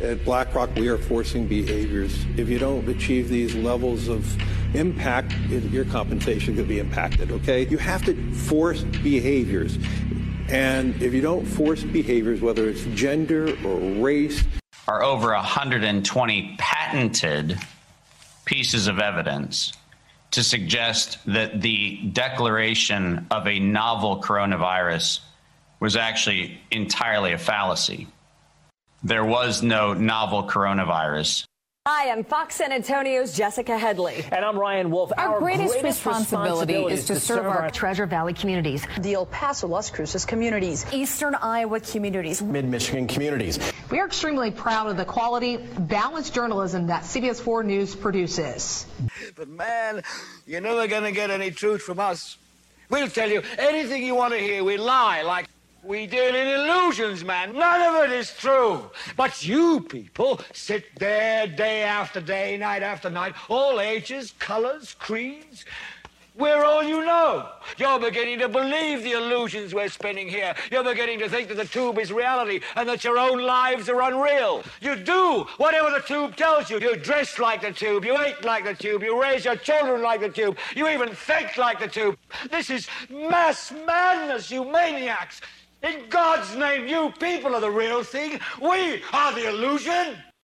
At BlackRock, we are forcing behaviors. If you don't achieve these levels of impact, your compensation could be impacted, okay? You have to force behaviors. And if you don't force behaviors, whether it's gender or race, are over 120 patented pieces of evidence to suggest that the declaration of a novel coronavirus was actually entirely a fallacy. There was no novel coronavirus. Hi, I'm Fox San Antonio's Jessica Headley. And I'm Ryan Wolf. Our, our greatest, greatest responsibility, responsibility, is to, to serve, serve our, our Treasure Valley communities, the El Paso Las Cruces communities, Eastern Iowa communities, Mid Michigan communities. We are extremely proud of the quality, balanced journalism that CBS 4 News produces. But man, you're never going to get any truth from us. We'll tell you anything you want to hear. We lie like we deal in illusions, man. None of it is true. But you people sit there day after day, night after night, all ages, colors, creeds. We're all you know. You're beginning to believe the illusions we're spinning here. You're beginning to think that the tube is reality and that your own lives are unreal. You do whatever the tube tells you. You dress like the tube. You eat like the tube. You raise your children like the tube. You even think like the tube. This is mass madness, you maniacs. In God's name, you people are the real thing. We are the illusion.